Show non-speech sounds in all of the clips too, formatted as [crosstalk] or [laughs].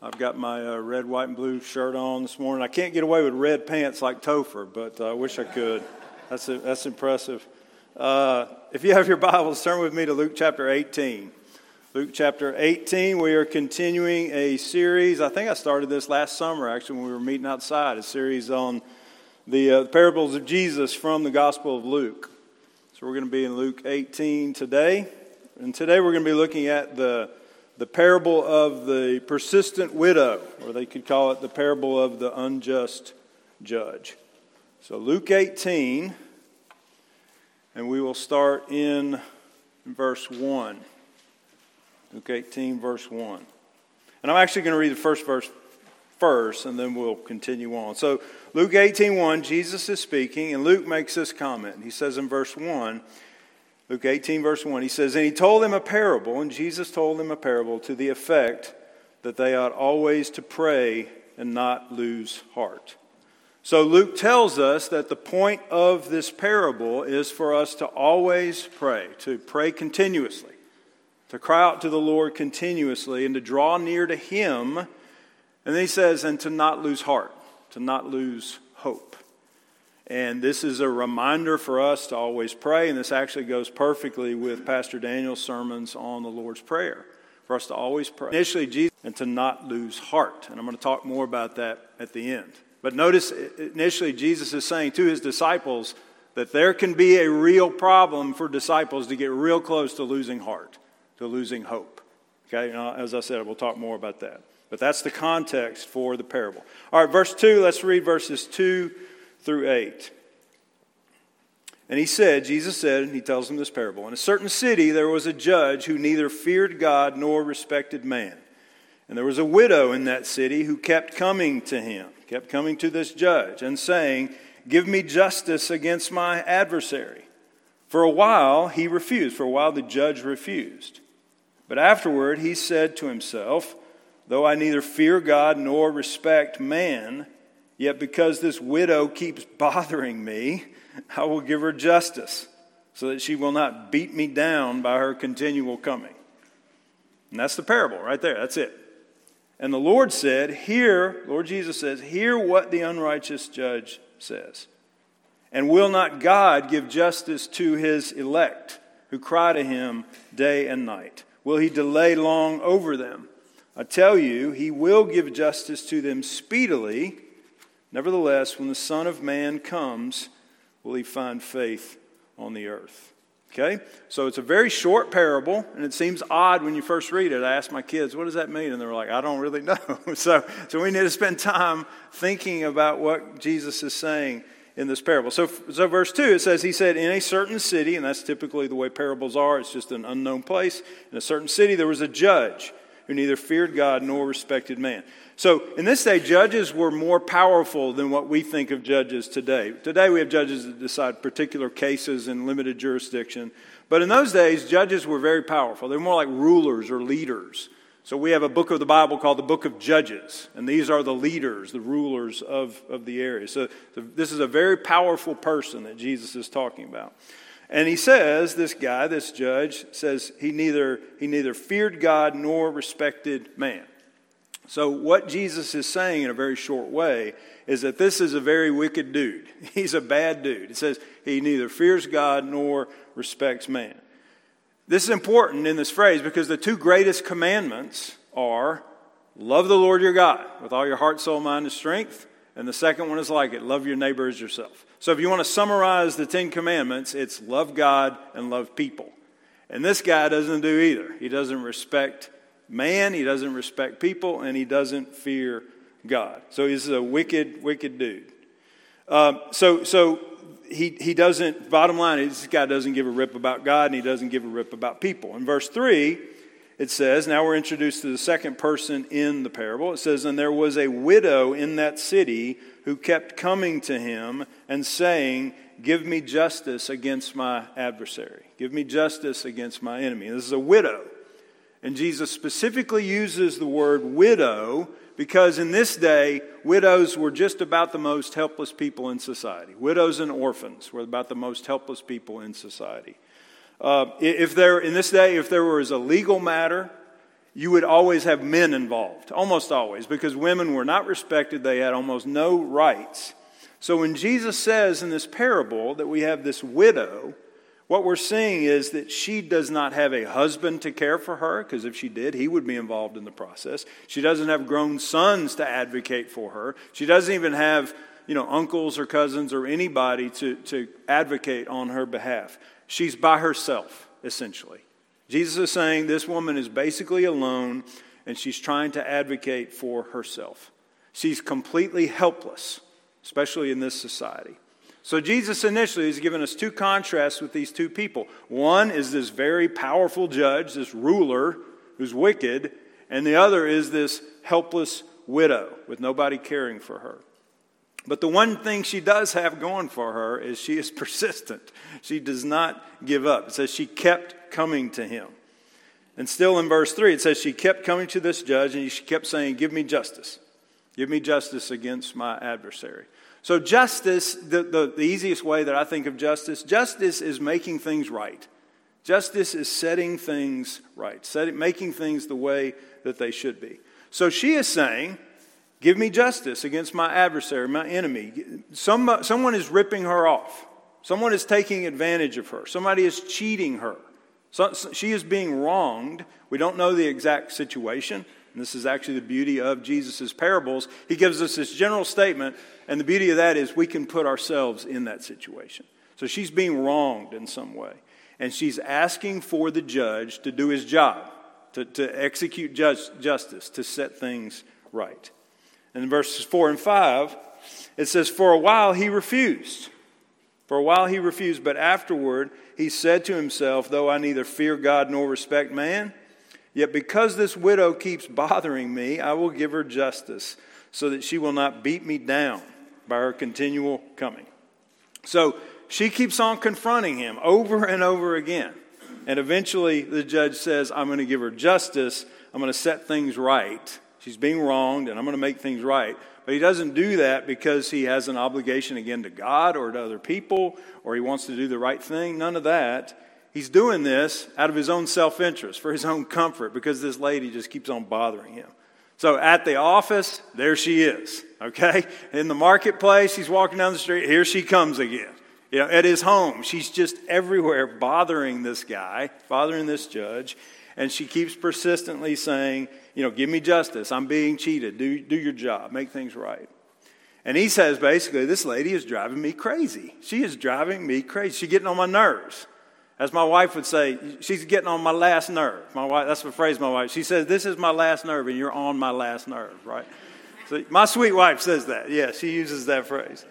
I've got my uh, red, white, and blue shirt on this morning. I can't get away with red pants like Topher, but uh, I wish I could. That's, a, that's impressive. Uh, if you have your Bibles, turn with me to Luke chapter 18. Luke chapter 18, we are continuing a series. I think I started this last summer, actually, when we were meeting outside, a series on the uh, parables of Jesus from the Gospel of Luke. So we're going to be in Luke 18 today. And today we're going to be looking at the the parable of the persistent widow, or they could call it the parable of the unjust judge. So, Luke 18, and we will start in verse 1. Luke 18, verse 1. And I'm actually going to read the first verse first, and then we'll continue on. So, Luke 18, 1, Jesus is speaking, and Luke makes this comment. He says in verse 1, Luke 18, verse 1, he says, And he told them a parable, and Jesus told them a parable to the effect that they ought always to pray and not lose heart. So Luke tells us that the point of this parable is for us to always pray, to pray continuously, to cry out to the Lord continuously, and to draw near to Him. And he says, and to not lose heart, to not lose. And this is a reminder for us to always pray. And this actually goes perfectly with Pastor Daniel's sermons on the Lord's Prayer for us to always pray. Initially, Jesus, and to not lose heart. And I'm going to talk more about that at the end. But notice, initially, Jesus is saying to his disciples that there can be a real problem for disciples to get real close to losing heart, to losing hope. Okay, now, uh, as I said, we'll talk more about that. But that's the context for the parable. All right, verse 2, let's read verses 2 through 8. And he said, Jesus said, and he tells them this parable In a certain city there was a judge who neither feared God nor respected man. And there was a widow in that city who kept coming to him, kept coming to this judge, and saying, Give me justice against my adversary. For a while he refused. For a while the judge refused. But afterward he said to himself, Though I neither fear God nor respect man, Yet because this widow keeps bothering me, I will give her justice so that she will not beat me down by her continual coming. And that's the parable right there. That's it. And the Lord said, Hear, Lord Jesus says, hear what the unrighteous judge says. And will not God give justice to his elect who cry to him day and night? Will he delay long over them? I tell you, he will give justice to them speedily. Nevertheless, when the Son of Man comes, will he find faith on the earth? Okay? So it's a very short parable, and it seems odd when you first read it. I asked my kids, what does that mean? And they were like, I don't really [laughs] know. so, so we need to spend time thinking about what Jesus is saying in this parable. So, so verse 2, it says, He said, In a certain city, and that's typically the way parables are, it's just an unknown place. In a certain city, there was a judge who neither feared God nor respected man. So, in this day, judges were more powerful than what we think of judges today. Today, we have judges that decide particular cases in limited jurisdiction. But in those days, judges were very powerful. They were more like rulers or leaders. So, we have a book of the Bible called the Book of Judges, and these are the leaders, the rulers of, of the area. So, so this is a very powerful person that Jesus is talking about. And he says, this guy, this judge, says he neither, he neither feared God nor respected man. So, what Jesus is saying in a very short way is that this is a very wicked dude. [laughs] He's a bad dude. It says he neither fears God nor respects man. This is important in this phrase because the two greatest commandments are love the Lord your God with all your heart, soul, mind, and strength. And the second one is like it love your neighbor as yourself. So, if you want to summarize the Ten Commandments, it's love God and love people. And this guy doesn't do either. He doesn't respect man, he doesn't respect people, and he doesn't fear God. So he's a wicked, wicked dude. Um, so, so he, he doesn't, bottom line is, this guy doesn't give a rip about God and he doesn't give a rip about people. In verse 3, it says, now we're introduced to the second person in the parable. It says, And there was a widow in that city who kept coming to him and saying, Give me justice against my adversary. Give me justice against my enemy. This is a widow. And Jesus specifically uses the word widow because in this day, widows were just about the most helpless people in society. Widows and orphans were about the most helpless people in society. Uh, if there, in this day, if there was a legal matter, you would always have men involved, almost always, because women were not respected. They had almost no rights. So when Jesus says in this parable that we have this widow, what we're seeing is that she does not have a husband to care for her, because if she did, he would be involved in the process. She doesn't have grown sons to advocate for her. She doesn't even have, you know, uncles or cousins or anybody to, to advocate on her behalf. She's by herself, essentially. Jesus is saying this woman is basically alone and she's trying to advocate for herself. She's completely helpless, especially in this society. So, Jesus initially has given us two contrasts with these two people. One is this very powerful judge, this ruler who's wicked, and the other is this helpless widow with nobody caring for her. But the one thing she does have going for her is she is [laughs] persistent. She does not give up. It says she kept coming to him. And still in verse 3, it says she kept coming to this judge and she kept saying, Give me justice. Give me justice against my adversary. So, justice, the, the, the easiest way that I think of justice, justice is making things right. Justice is setting things right, setting, making things the way that they should be. So she is saying, Give me justice against my adversary, my enemy. Some, someone is ripping her off. Someone is taking advantage of her. Somebody is cheating her. So, she is being wronged. We don't know the exact situation. And this is actually the beauty of Jesus' parables. He gives us this general statement, and the beauty of that is we can put ourselves in that situation. So she's being wronged in some way. And she's asking for the judge to do his job, to, to execute justice, to set things right. And in verses 4 and 5, it says, For a while he refused. For a while he refused, but afterward he said to himself, Though I neither fear God nor respect man, yet because this widow keeps bothering me, I will give her justice, so that she will not beat me down by her continual coming. So she keeps on confronting him over and over again. And eventually the judge says, I'm going to give her justice, I'm going to set things right She's being wronged, and I'm going to make things right. But he doesn't do that because he has an obligation again to God or to other people or he wants to do the right thing. None of that. He's doing this out of his own self interest, for his own comfort, because this lady just keeps on bothering him. So at the office, there she is, okay? In the marketplace, he's walking down the street, here she comes again. You know, at his home, she's just everywhere bothering this guy, bothering this judge, and she keeps persistently saying, you know, give me justice. I'm being cheated. Do, do your job. Make things right. And he says basically, this lady is driving me crazy. She is driving me crazy. She's getting on my nerves. As my wife would say, she's getting on my last nerve. My wife, that's the phrase my wife. She says, This is my last nerve, and you're on my last nerve, right? So my sweet wife says that. Yeah, she uses that phrase.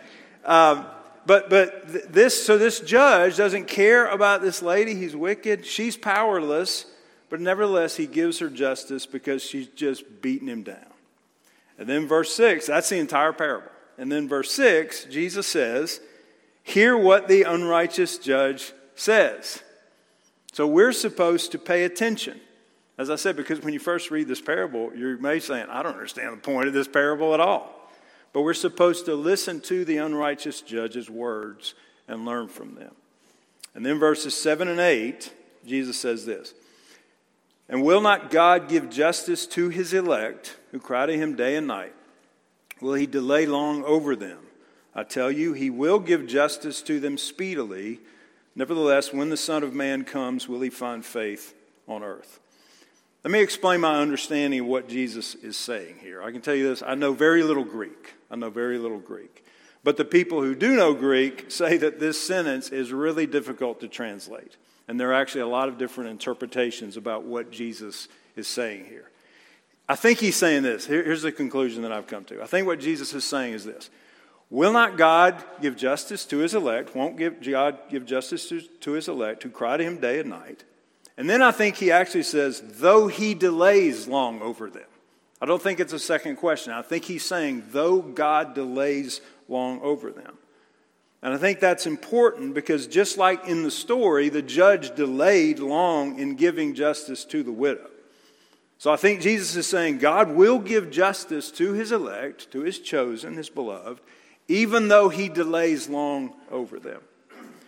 Um, but but this so this judge doesn't care about this lady. He's wicked. She's powerless. But nevertheless, he gives her justice because she's just beating him down. And then verse 6, that's the entire parable. And then verse 6, Jesus says, Hear what the unrighteous judge says. So we're supposed to pay attention. As I said, because when you first read this parable, you may say, I don't understand the point of this parable at all. But we're supposed to listen to the unrighteous judge's words and learn from them. And then verses 7 and 8, Jesus says this. And will not God give justice to his elect who cry to him day and night? Will he delay long over them? I tell you, he will give justice to them speedily. Nevertheless, when the Son of Man comes, will he find faith on earth? Let me explain my understanding of what Jesus is saying here. I can tell you this I know very little Greek. I know very little Greek. But the people who do know Greek say that this sentence is really difficult to translate. And there are actually a lot of different interpretations about what Jesus is saying here. I think he's saying this. here's the conclusion that I've come to. I think what Jesus is saying is this Will not God give justice to his elect? Won't give, God give justice to, to his elect who cry to him day and night? And then I think he actually says, though he delays long over them. I don't think it's a second question. I think he's saying, though God delays long over them. And I think that's important because just like in the story, the judge delayed long in giving justice to the widow. So I think Jesus is saying God will give justice to his elect, to his chosen, his beloved, even though he delays long over them.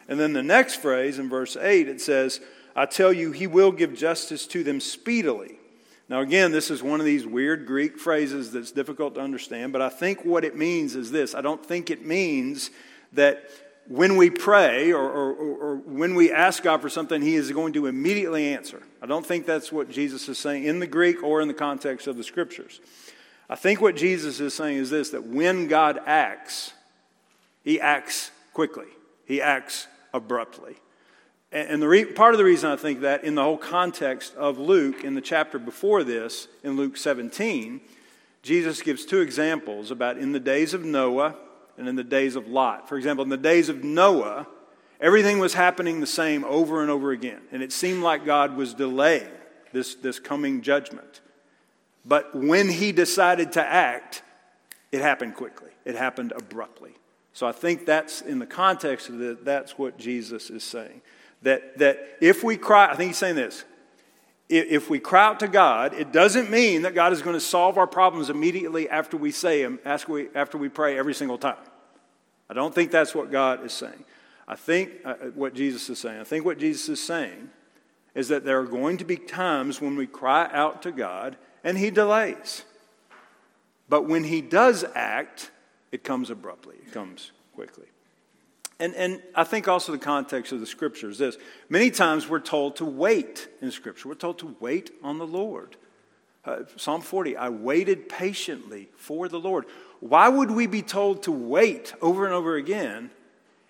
And then the next phrase in verse 8, it says, I tell you, he will give justice to them speedily. Now, again, this is one of these weird Greek phrases that's difficult to understand, but I think what it means is this I don't think it means that when we pray or, or, or, when we ask God for something, He is going to immediately answer. I don't think that's what Jesus is saying in the Greek or in the context of the Scriptures. I think what Jesus is saying is this that when God acts, He acts quickly, He acts abruptly. And the re- part of the reason I think that, in the whole context of Luke, in the chapter before this, in Luke 17, Jesus gives two examples about in the days of Noah and in the days of Lot. For example, in the days of Noah, everything was happening the same over and over again. And it seemed like God was delaying this, this coming judgment. But when he decided to act, it happened quickly, it happened abruptly. So I think that's in the context of that, that's what Jesus is saying. That, that if we cry, I think he's saying this if we cry out to God, it doesn't mean that God is going to solve our problems immediately after we say them, after we pray every single time. I don't think that's what God is saying. I think uh, uh, what Jesus is saying, I think what Jesus is saying is that there are going to be times when we cry out to God and He delays. But when He does act, it comes abruptly, it comes quickly. And, and I think also the context of the scripture is this. Many times we're told to wait in scripture. We're told to wait on the Lord. Uh, Psalm 40, I waited patiently for the Lord. Why would we be told to wait over and over again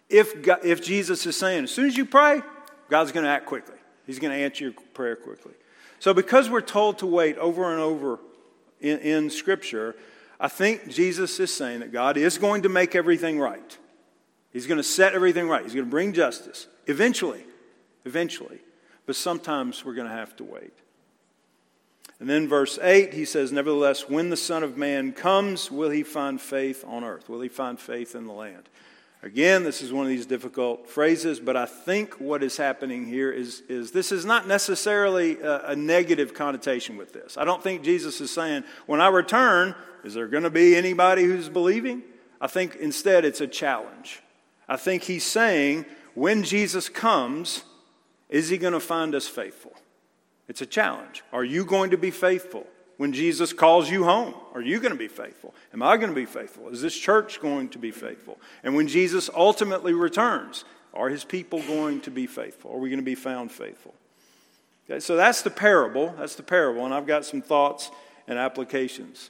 if, God, if Jesus is saying, as soon as you pray, God's going to act quickly? He's going to answer your prayer quickly. So, because we're told to wait over and over in, in Scripture, I think Jesus is saying that God is going to make everything right. He's going to set everything right. He's going to bring justice. Eventually. Eventually. But sometimes we're going to have to wait. And then verse 8, he says, Nevertheless, when the Son of Man comes, will he find faith on earth? Will he find faith in the land? Again, this is one of these difficult phrases, but I think what is happening here is, is this is not necessarily a, a negative connotation with this. I don't think Jesus is saying, when I return, is there going to be anybody who's believing? I think instead it's a challenge. I think he's saying, when Jesus comes, is he going to find us faithful? It's a challenge. Are you going to be faithful? When Jesus calls you home, are you going to be faithful? Am I going to be faithful? Is this church going to be faithful? And when Jesus ultimately returns, are his people going to be faithful? Are we going to be found faithful? Okay, so that's the parable. That's the parable. And I've got some thoughts and applications.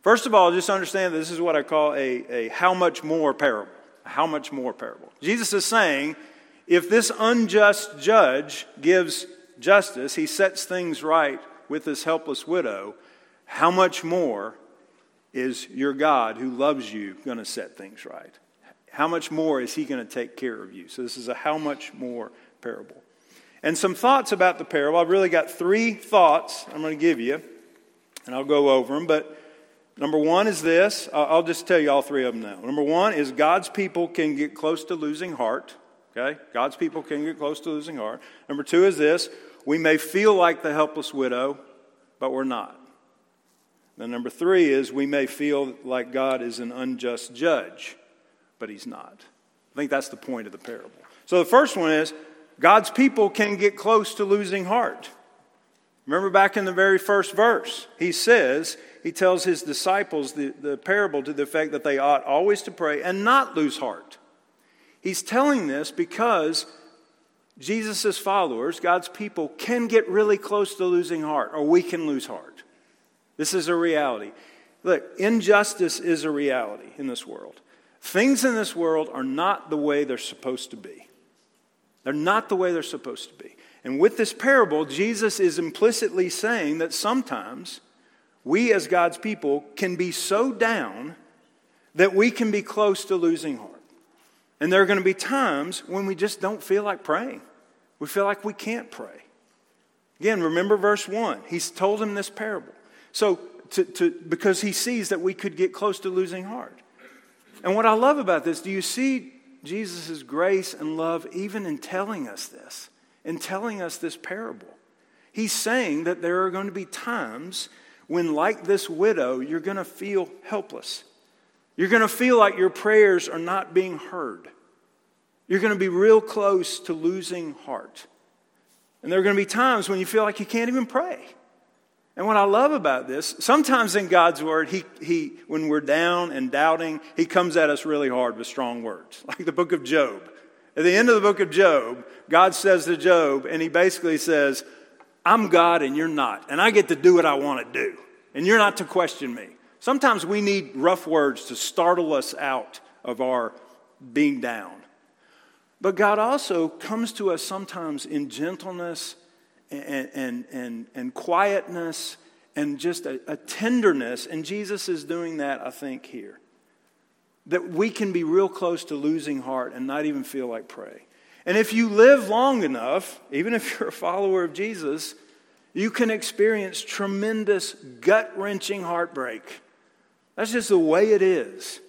First of all, just understand that this is what I call a, a how much more parable how much more parable? Jesus is saying if this unjust judge gives justice, he sets things right with this helpless widow, how much more is your God who loves you going to set things right? How much more is he going to take care of you? So, this is a how much more parable. And some thoughts about the parable. I've really got three thoughts I'm going to give you, and I'll go over them. But Number one is this. I'll just tell you all three of them now. Number one is God's people can get close to losing heart. Okay? God's people can get close to losing heart. Number two is this. We may feel like the helpless widow, but we're not. Then number three is we may feel like God is an unjust judge, but he's not. I think that's the point of the parable. So the first one is God's people can get close to losing heart. Remember back in the very first verse, he says, he tells his disciples the, the parable to the effect that they ought always to pray and not lose heart. He's telling this because Jesus' followers, God's people, can get really close to losing heart, or we can lose heart. This is a reality. Look, injustice is a reality in this world. Things in this world are not the way they're supposed to be. They're not the way they're supposed to be. And with this parable, Jesus is implicitly saying that sometimes we as God's people can be so down that we can be close to losing heart. And there are going to be times when we just don't feel like praying. We feel like we can't pray. Again, remember verse 1. He's told him this parable. So, to, to, because he sees that we could get close to losing heart. And what I love about this, do you see Jesus' grace and love even in telling us this, in telling us this parable? He's saying that there are going to be times when, like this widow, you're going to feel helpless. You're going to feel like your prayers are not being heard. You're going to be real close to losing heart. And there are going to be times when you feel like you can't even pray. And what I love about this, sometimes in God's word, he, he, when we're down and doubting, he comes at us really hard with strong words, [laughs] like the book of Job. At the end of the book of Job, God says to Job, and he basically says, I'm God and you're not, and I get to do what I want to do, and you're not to question me. Sometimes we need rough words to startle us out of our being down. But God also comes to us sometimes in gentleness and, and, and, and quietness and just a, a tenderness. And Jesus is doing that, I think, here. That we can be real close to losing heart and not even feel like pray. And if you live long enough, even if [laughs] you're a follower of Jesus, you can experience tremendous gut wrenching heartbreak. That's just the way it is.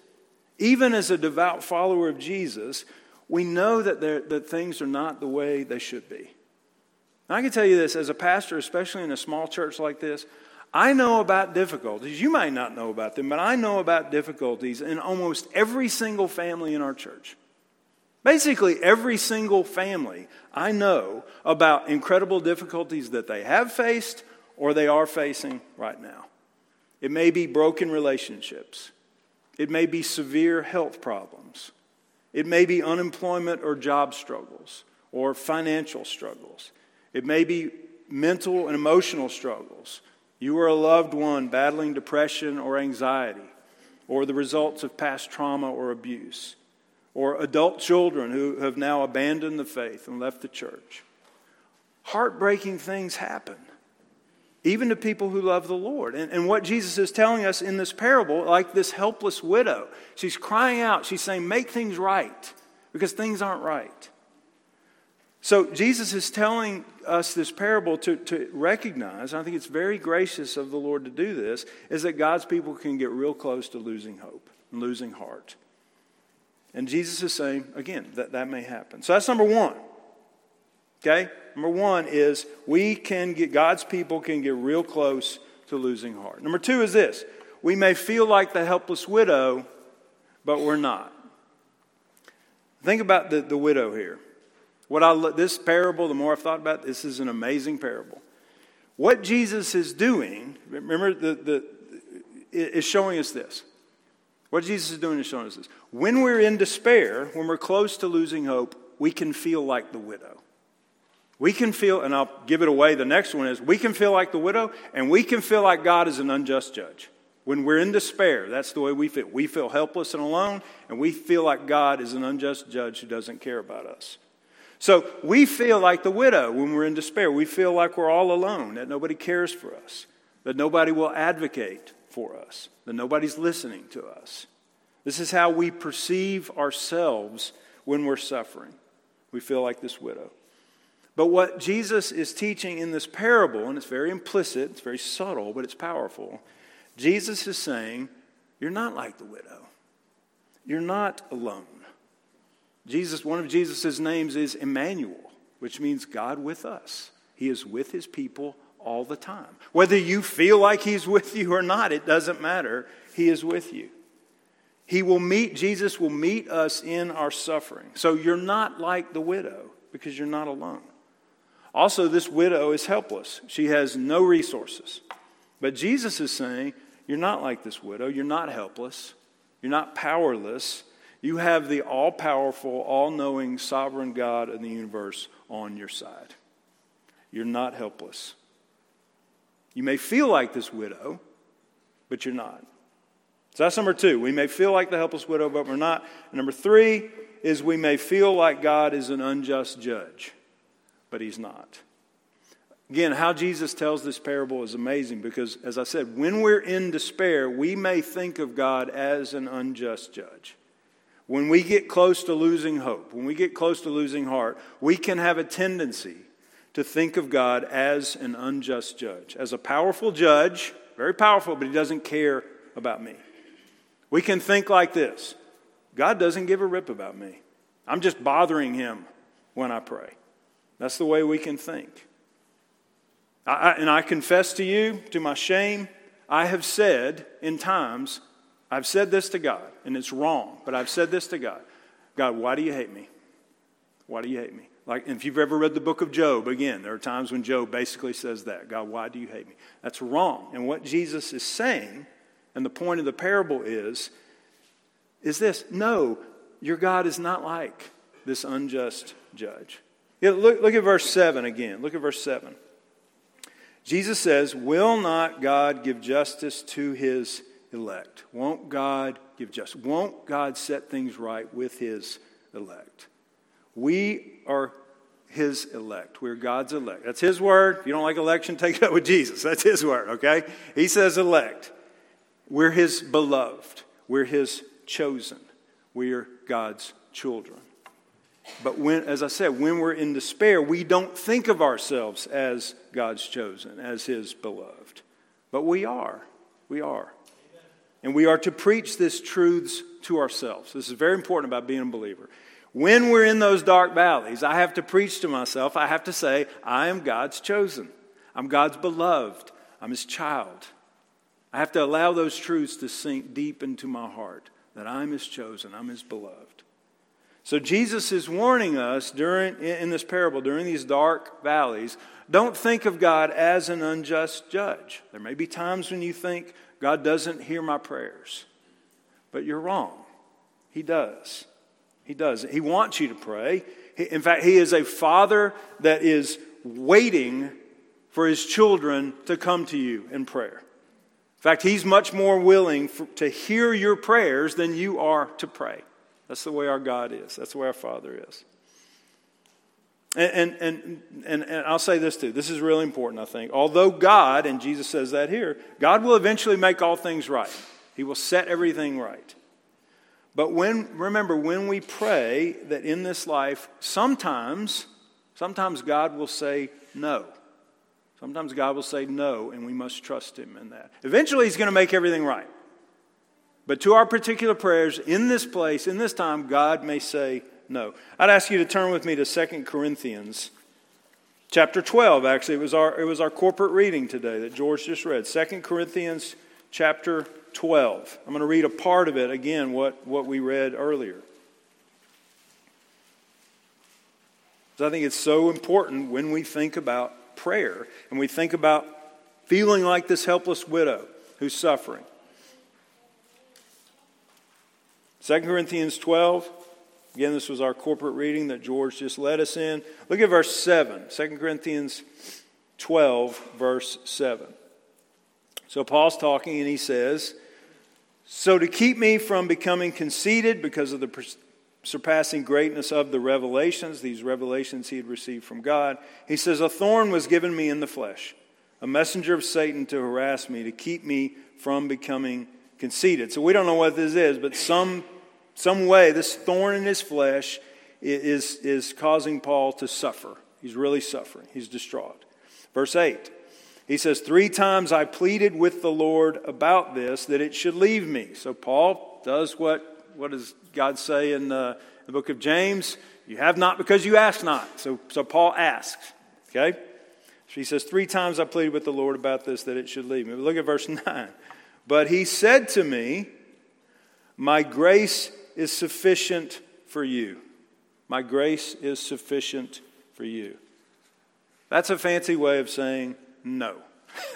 Even as a devout follower of Jesus, we know that, that things are not the way they should be. And I can tell you this as a pastor, especially in a small church like this, I know about difficulties. You might not know about them, but I know about difficulties in almost every single family in our church. Basically, every single family I know about incredible difficulties that they have faced or they are facing right now. It may be broken relationships, it may be severe health problems, it may be unemployment or job struggles or financial struggles. It may be mental and emotional struggles. You are a loved one battling depression or anxiety, or the results of past trauma or abuse, or adult children who have now abandoned the faith and left the church. Heartbreaking things happen even to people who love the Lord. And, and, what Jesus is telling us in this parable, like this helpless widow, she's crying out, she's saying, Make things right, because things aren't right. So Jesus is telling us this parable to, to recognize, I think it's very gracious of the Lord to do this, is that God's people can get real close to losing hope and losing heart. And Jesus is saying, again, that that may happen. So that's number one. Okay? Number one is we can get, God's people can get real close to losing heart. Number two is this we may feel like the helpless widow, but we're not. Think about the, the widow here. What I, this parable, the more I've thought about it, this is an amazing parable. What Jesus is doing, remember, the, the, is showing us this. What Jesus is doing is showing us this. When we're in despair, when we're close to losing hope, we can feel like the widow. We can feel, and I'll give it away. The next one is we can feel like the widow, and we can feel like God is an unjust judge. When we're in despair, that's the way we feel. We feel helpless and alone, and we feel like God is an unjust judge who doesn't care about us. So we feel like the widow when we're in despair. We feel like we're all alone, that nobody cares for us, that nobody will advocate for us, that nobody's listening to us. This is how we perceive ourselves when we're suffering. We feel like this widow. But what Jesus is teaching in this parable, and it's very implicit, it's very subtle, but it's powerful. Jesus is saying, You're not like the widow. You're not alone. Jesus, one of Jesus' names is Emmanuel, which means God with us. He is with his people all the time. Whether you feel like he's with you or not, it doesn't matter. He is with you. He will meet, Jesus will meet us in our suffering. So you're not like the widow because you're not alone. Also, this widow is helpless. She has no resources. But Jesus is saying, You're not like this widow. You're not helpless. You're not powerless. You have the all powerful, all knowing, sovereign God of the universe on your side. You're not helpless. You may feel like this widow, but you're not. So that's number two. We may feel like the helpless widow, but we're not. And number three is we may feel like God is an unjust judge but he's not. Again, how Jesus tells this parable is amazing because, as I said, when we're in despair, we may think of God as an unjust judge. When we get close to losing hope, when we get close to losing heart, we can have a tendency to think of God as an unjust judge, as a powerful judge, very powerful, but he doesn't care about me. We can think like this God doesn't give a rip about me. I'm just bothering him when I pray. That's the way we can think. I, I, and I confess to you, to my shame, I have said in times, I've said this to God, and it's wrong, but I've said this to God God, why do you hate me? Why do you hate me? Like, if you've ever read the book of Job, again, there are times when Job basically says that God, why do you hate me? That's wrong. And what Jesus is saying, and the point of the parable is, is this no, your God is not like this unjust judge. Yeah, look, look at verse 7 again. Look at verse 7. Jesus says, Will not God give justice to his elect? Won't God give justice? Won't God set things right with his elect? We are his elect. We're God's elect. That's his word. If you don't like election, take it up with Jesus. That's his word, okay? He says elect. We're his beloved. We're his chosen. We are God's children. But when, as I said, when we're in despair, we don't think of ourselves as God's chosen, as his beloved. But we are. We are. And we are to preach these truths to ourselves. This is very important about being a believer. When we're in those dark valleys, I have to preach to myself. I have to say, I am God's chosen. I'm God's beloved. I'm his child. I have to allow those truths to sink deep into my heart that I'm his chosen, I'm his beloved. So Jesus is warning us during in this parable during these dark valleys, don't think of God as an unjust judge. There may be times when you think God doesn't hear my prayers. But you're wrong. He does. He does. He wants you to pray. In fact, He is a father that is waiting for His children to come to you in prayer. In fact, He's much more willing for, to hear your prayers than you are to pray. That's the way our God is, that's the way our Father is. And, and, and, and, I'll say this too. This is really important, I think. Although God, and Jesus says that here, God will eventually make all things right. He will set everything right. But when, remember, when we pray that in this life, sometimes, sometimes God will say no. Sometimes God will say no, and we must trust Him in that. Eventually, He's going to make everything right. But to our particular prayers, in this place, in this time, God may say no. I'd ask you to turn with me to 2 Corinthians chapter 12. Actually, it was our, it was our corporate reading today that George just read. 2 Corinthians chapter 12. I'm going to read a part of it again, what, what we read earlier. I think it's so important when we think about prayer and we think about feeling like this helpless widow who's suffering. 2 Corinthians 12. Again, this was our corporate reading that George just led us in. Look at verse 7. 2 Corinthians 12, verse 7. So Paul's talking and he says, So to keep me from becoming conceited because of the surpassing greatness of the revelations, these revelations he had received from God, he says, A thorn was given me in the flesh, a messenger of Satan to harass me, to keep me from becoming conceited. So we don't know what this is, but some, some way, this thorn in his flesh is, is causing Paul to suffer. He's really suffering, he's distraught. Verse 8. He says, Three times I pleaded with the Lord about this, that it should leave me. So Paul does what, what does God say in the, the book of James? You have not because you ask not. So, so Paul asks. Okay? He says, Three times I pleaded with the Lord about this, that it should leave me. But look at verse [laughs] 9. But he said to me, My grace is sufficient for you. My grace is sufficient for you. That's a fancy way of saying, no. [laughs]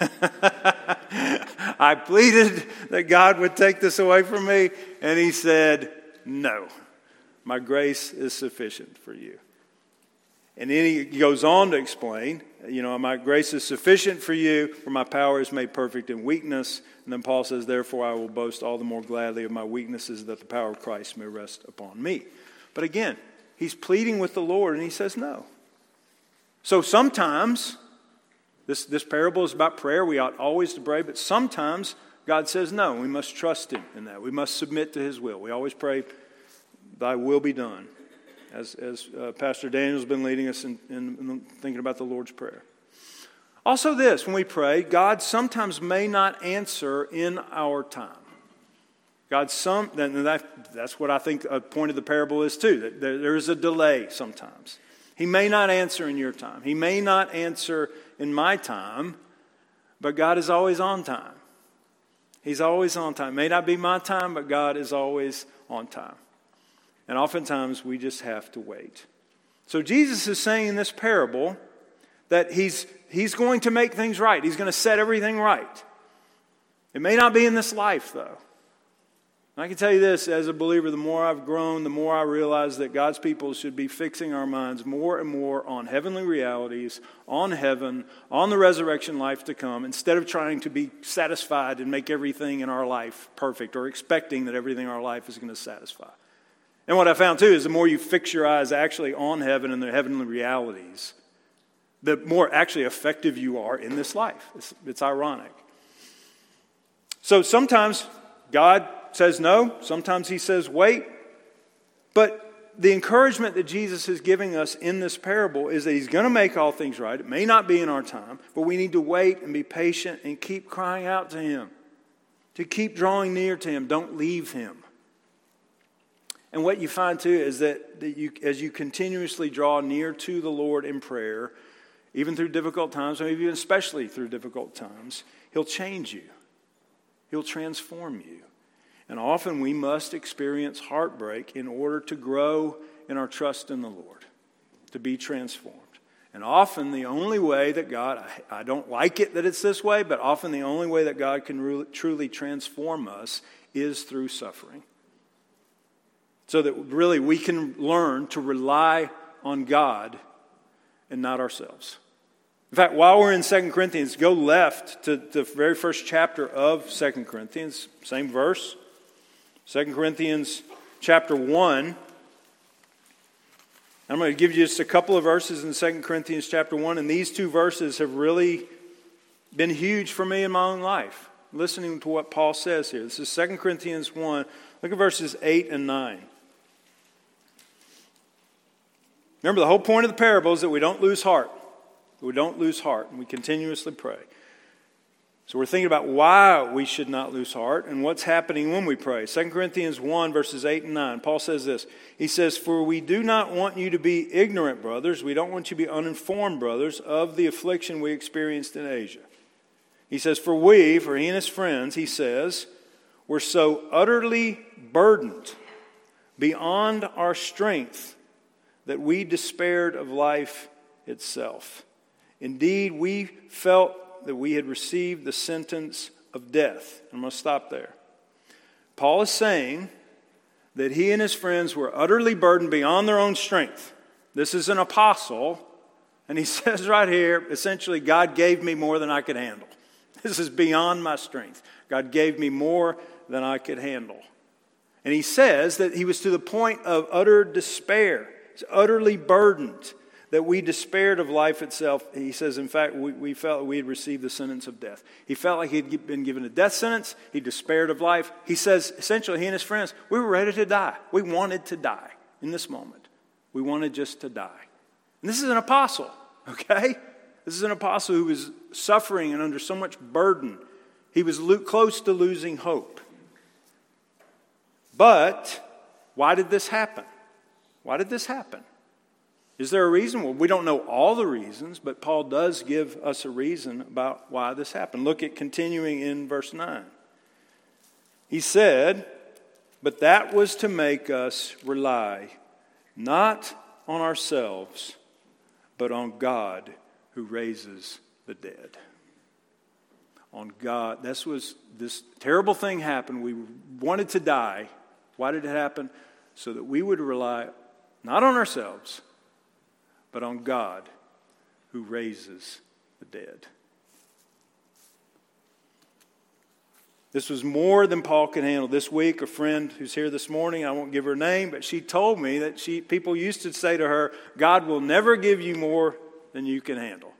I pleaded that God would take this away from me, and He said, No. My grace is sufficient for you. And then he goes on to explain, you know, my grace is sufficient for you, for my power is made perfect in weakness. And then Paul says, therefore I will boast all the more gladly of my weaknesses that the power of Christ may rest upon me. But again, he's pleading with the Lord and he says no. So sometimes this, this parable is about prayer. We ought always to pray, but sometimes God says no. We must trust Him in that. We must submit to His will. We always pray, Thy will be done as, as uh, Pastor Daniel's been leading us in, in, in thinking about the Lord's Prayer. Also, this when we pray, God sometimes may not answer in our time. God, some, that, that's what I think a point of the parable is too, that there is a delay sometimes. He may not answer in your time, He may not answer in my time, but God is always on time. He's always on time. May not be my time, but God is always on time. And oftentimes we just have to wait. So Jesus is saying in this parable that he's, he's going to make things right, he's going to set everything right. It may not be in this life, though. I can tell you this as a believer, the more I've grown, the more I realize that God's people should be fixing our minds more and more on heavenly realities, on heaven, on the resurrection life to come, instead of trying to be satisfied and make everything in our life perfect or expecting that everything in our life is going to satisfy. And what I found too is the more you fix your eyes actually on heaven and the heavenly realities, the more actually effective you are in this life. It's, it's ironic. So sometimes God says no, sometimes he says wait. But the encouragement that Jesus is giving us in this parable is that he's going to make all things right. It may not be in our time, but we need to wait and be patient and keep crying out to him, to keep drawing near to him. Don't leave him. And what you find too is that, that you, as you continuously draw near to the Lord in prayer, even through difficult times, maybe even especially through difficult times, He'll change you, He'll transform you. And often we must experience heartbreak in order to grow in our trust in the Lord, to be transformed. And often the only way that God, I, I don't like it that it's this way, but often the only way that God can truly transform us is through suffering. So that really we can learn to rely on God and not ourselves. In fact, while we're in 2 Corinthians, go left to the very first chapter of 2 Corinthians, same verse. 2 Corinthians chapter 1. I'm going to give you just a couple of verses in 2 Corinthians chapter 1, and these two verses have really been huge for me in my own life, listening to what Paul says here. This is 2 Corinthians 1. Look at verses 8 and 9. Remember, the whole point of the parable is that we don't lose heart. We don't lose heart, and we continuously pray. So we're thinking about why we should not lose heart and what's happening when we pray. 2 Corinthians 1, verses 8 and 9. Paul says this. He says, For we do not want you to be ignorant, brothers. We don't want you to be uninformed, brothers, of the affliction we experienced in Asia. He says, For we, for he and his friends, he says, were so utterly burdened beyond our strength that we despaired of life itself. Indeed, we felt that we had received the sentence of death. I'm going to stop there. Paul is saying that he and his friends were utterly burdened beyond their own strength. This is an apostle, and he [laughs] says right here essentially, God gave me more than I could handle. This is beyond my strength. God gave me more than I could handle. And he says that he was to the point of utter despair, utterly burdened that we despaired of life itself. He says, in fact, we, we felt we had received the sentence of death. He felt like he'd been given a death sentence. He despaired of life. He says, essentially, he and his friends, we were ready to die. We wanted to die in this moment. We wanted just to die. And this is an apostle, [laughs] okay? This is an apostle who was suffering and under so much burden. He was lo- close to losing hope. But why did this happen? Why did this happen? Is there a reason? Well, we don't know all the reasons, but Paul does give us a reason about why this happened. Look at continuing in verse 9. He said, But that was to make us rely not on ourselves, but on God who raises the dead. On God. This was this terrible thing happened. We wanted to die. Why did it happen? So that we would rely not on ourselves but on God who raises the dead. This was more than Paul could handle. This week, a friend who's here this morning, I won't give her name, but she told me that she, people used to say to her, God will never give you more than you can handle.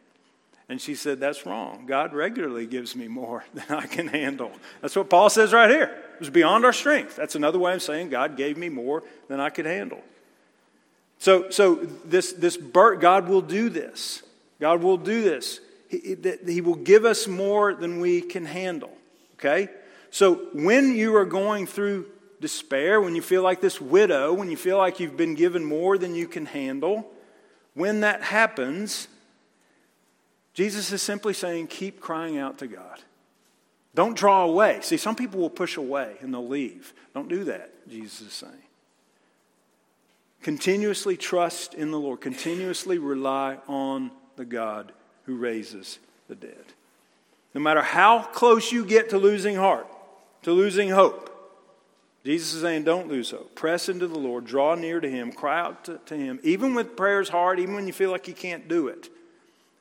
And she said, That's wrong. God regularly gives me more [laughs] than I can handle. That's what Paul says right here. It was beyond our strength. That's another way of saying God gave me more than I could handle. So, so this, this birth, God will do this. God will do this. He, he will give us more than we can handle. Okay? So when you are going through despair, when you feel like this widow, when you feel like you've been given more than you can handle, when that happens, Jesus is simply saying, keep crying out to God. Don't draw away. See, some people will push away and they'll leave. Don't do that, Jesus is saying. Continuously trust in the Lord, continuously rely on the God who raises the dead. No matter how close you get to losing heart, to losing hope, Jesus is saying, don't lose hope. Press into the Lord, draw near to Him, cry out to, to, Him, even with prayers hard, even when you feel like you can't do it.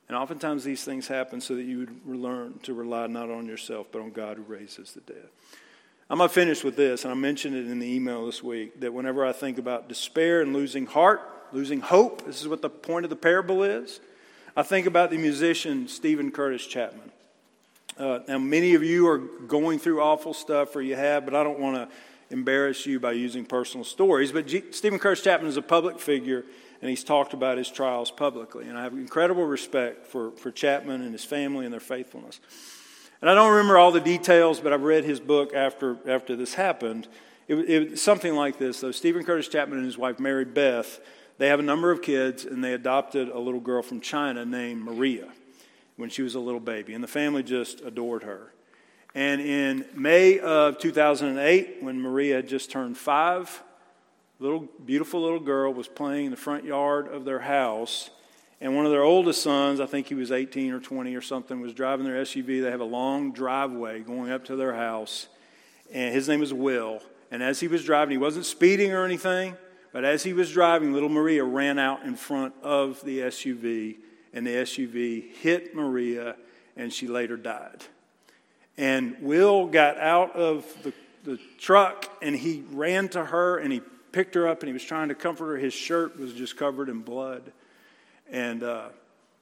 And oftentimes these things happen so that you would learn to rely not on yourself, but on God who raises the dead. I'm going to finish with this, and I mentioned it in the email this week that whenever I think about despair and losing heart, losing hope, this is what the point of the parable is. I think about the musician Steven Curtis Chapman. Uh, now, many of you are going through awful stuff, or you have, but I don't want to embarrass you by using personal stories. But G- Steven Curtis Chapman is a public figure, and he's talked about his trials publicly. And I have incredible respect for, for Chapman and his family and their faithfulness. And I don't remember all the details, but I've read his book after, after this happened. It, it something like this, though. Steven Curtis Chapman and his wife, Mary Beth, they have a number of kids, and they adopted a little girl from China named Maria when she was a little baby. And the family just adored her. And in May of 2008, when Maria had just turned five, little beautiful little girl was playing in the front yard of their house and one of their oldest sons, I think he was 18 or 20 or something, was driving their SUV. They have a long driveway going up to their house. And his name is Will. And as he was driving, he wasn't speeding or anything, but as he was driving, little Maria ran out in front of the SUV. And the SUV hit Maria, and she later died. And Will got out of the, the truck and he ran to her and he picked her up and he was trying to comfort her. His shirt was just covered in blood. And uh,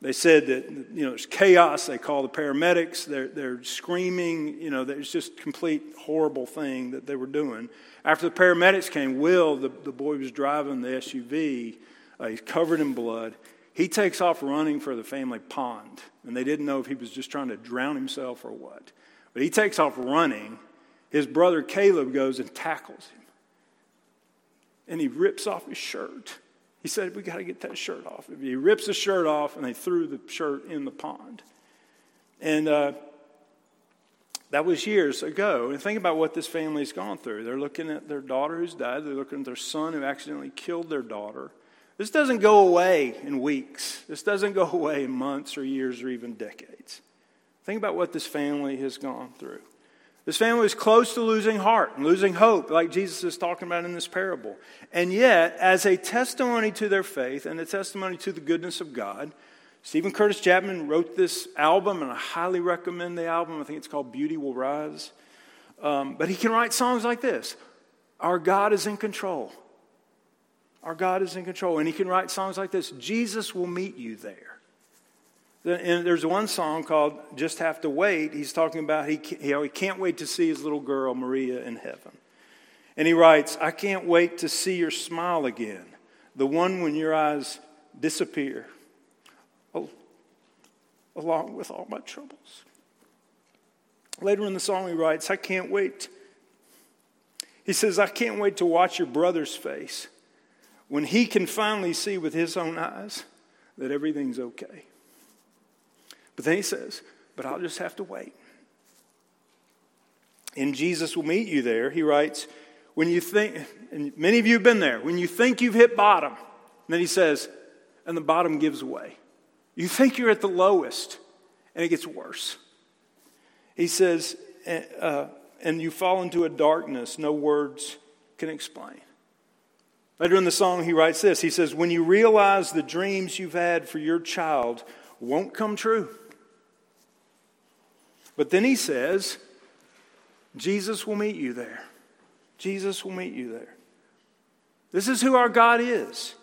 they said that, you know, there's chaos. They call the paramedics. They're, they're screaming. You know, it's just complete horrible thing that they were doing. After the paramedics came, Will, the, the boy was driving the SUV, uh, he's covered in blood. He takes off running for the family pond. And they didn't know if he was just trying to drown himself or what. But he takes off running. His brother Caleb goes and tackles him. And he rips off his shirt. He said, We got to get that shirt off. He rips the shirt off, and they threw the shirt in the pond. And uh, that was years ago. And think about what this family's gone through. They're looking at their daughter who's died, they're looking at their son who accidentally killed their daughter. This doesn't go away in weeks, this doesn't go away in months or years or even decades. Think about what this family has gone through. This family was close to losing heart and losing hope, like Jesus is talking about in this parable. And yet, as a testimony to their faith and a testimony to the goodness of God, Steven Curtis Chapman wrote this album, and I highly recommend the album. I think it's called Beauty Will Rise. Um, but he can write songs like this Our God is in control. Our God is in control. And he can write songs like this Jesus will meet you there. And there's one song called Just Have to Wait. He's talking about he, he can't wait to see his little girl, Maria, in heaven. And he writes, I can't wait to see your smile again, the one when your eyes disappear, along with all my troubles. Later in the song, he writes, I can't wait. He says, I can't wait to watch your brother's face when he can finally see with his own eyes that everything's okay. But then he says, But I'll just have to wait. And Jesus will meet you there. He writes, When you think, and many of you have been there, when you think you've hit bottom, then he says, and the bottom gives way. You think you're at the lowest, and it gets worse. He says, uh, and you fall into a darkness no words can explain. Later in the song, he writes this He says, When you realize the dreams you've had for your child won't come true, but then he says, Jesus will meet you there. Jesus will meet you there. This is who our God is.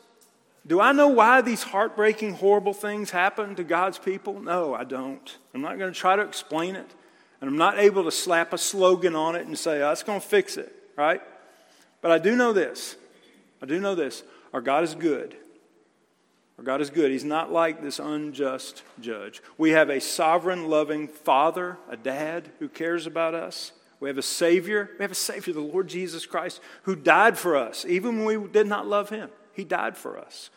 Do I know why these heartbreaking, horrible things happen to God's people? No, I don't. I'm not going to try to explain it. And I'm not able to slap a slogan on it and say, ah, oh, that's going to fix it, right? But I do know this. I do know this. Our God is good. Our God is good. He's not like this unjust judge. We have a sovereign, loving Father, a dad who cares about us. We have a Savior. We have a Savior, the Lord Jesus Christ, who died for us, even when we did not love Him. He died for us.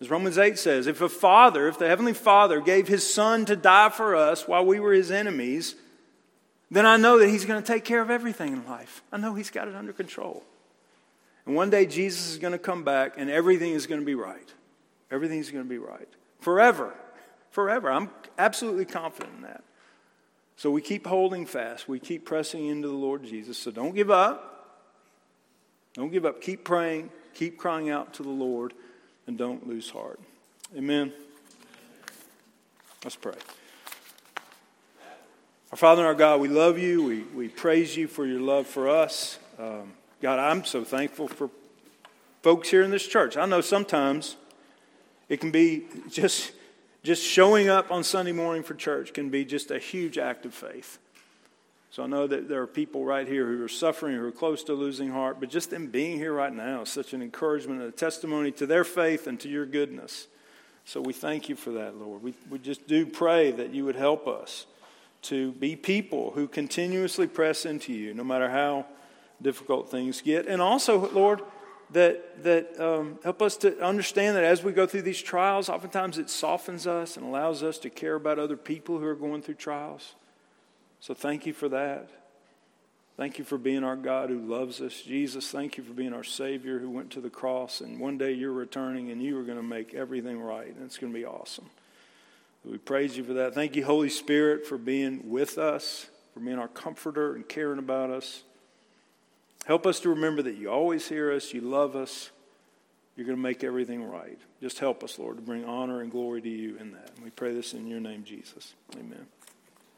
As Romans 8 says, if a father, if the Heavenly Father gave His Son to die for us while we were His enemies, then I know that He's going to take care of everything in life. I know He's got it under control. And one day Jesus is going to come back and everything is going to be right. Everything's going to be right. Forever. Forever. I'm absolutely confident in that. So we keep holding fast. We keep pressing into the Lord Jesus. So don't give up. Don't give up. Keep praying. Keep crying out to the Lord. And don't lose heart. Amen. Let's pray. Our Father and our God, we love you. We, we praise you for your love for us. Um, God, I'm so thankful for folks here in this church. I know sometimes it can be just, just showing up on Sunday morning for church can be just a huge act of faith. So I know that there are people right here who are suffering, who are close to losing heart, but just them being here right now is such an encouragement and a testimony to their faith and to your goodness. So we thank you for that, Lord. We, we just do pray that you would help us to be people who continuously press into you, no matter how difficult things get. And also, Lord, that, that um, help us to understand that as we go through these trials, oftentimes it softens us and allows us to care about other people who are going through trials. So thank you for that. Thank you for being our God who loves us. Jesus, thank you for being our Savior who went to the cross. And one day you're returning and you are going to make everything right. And it's going to be awesome. We praise you for that. Thank you, Holy Spirit, for being with us, for being our comforter and caring about us. Help us to remember that you always hear us, you love us, you're going to make everything right. Just help us, Lord, to bring honor and glory to you in that. And we pray this in your name, Jesus. Amen.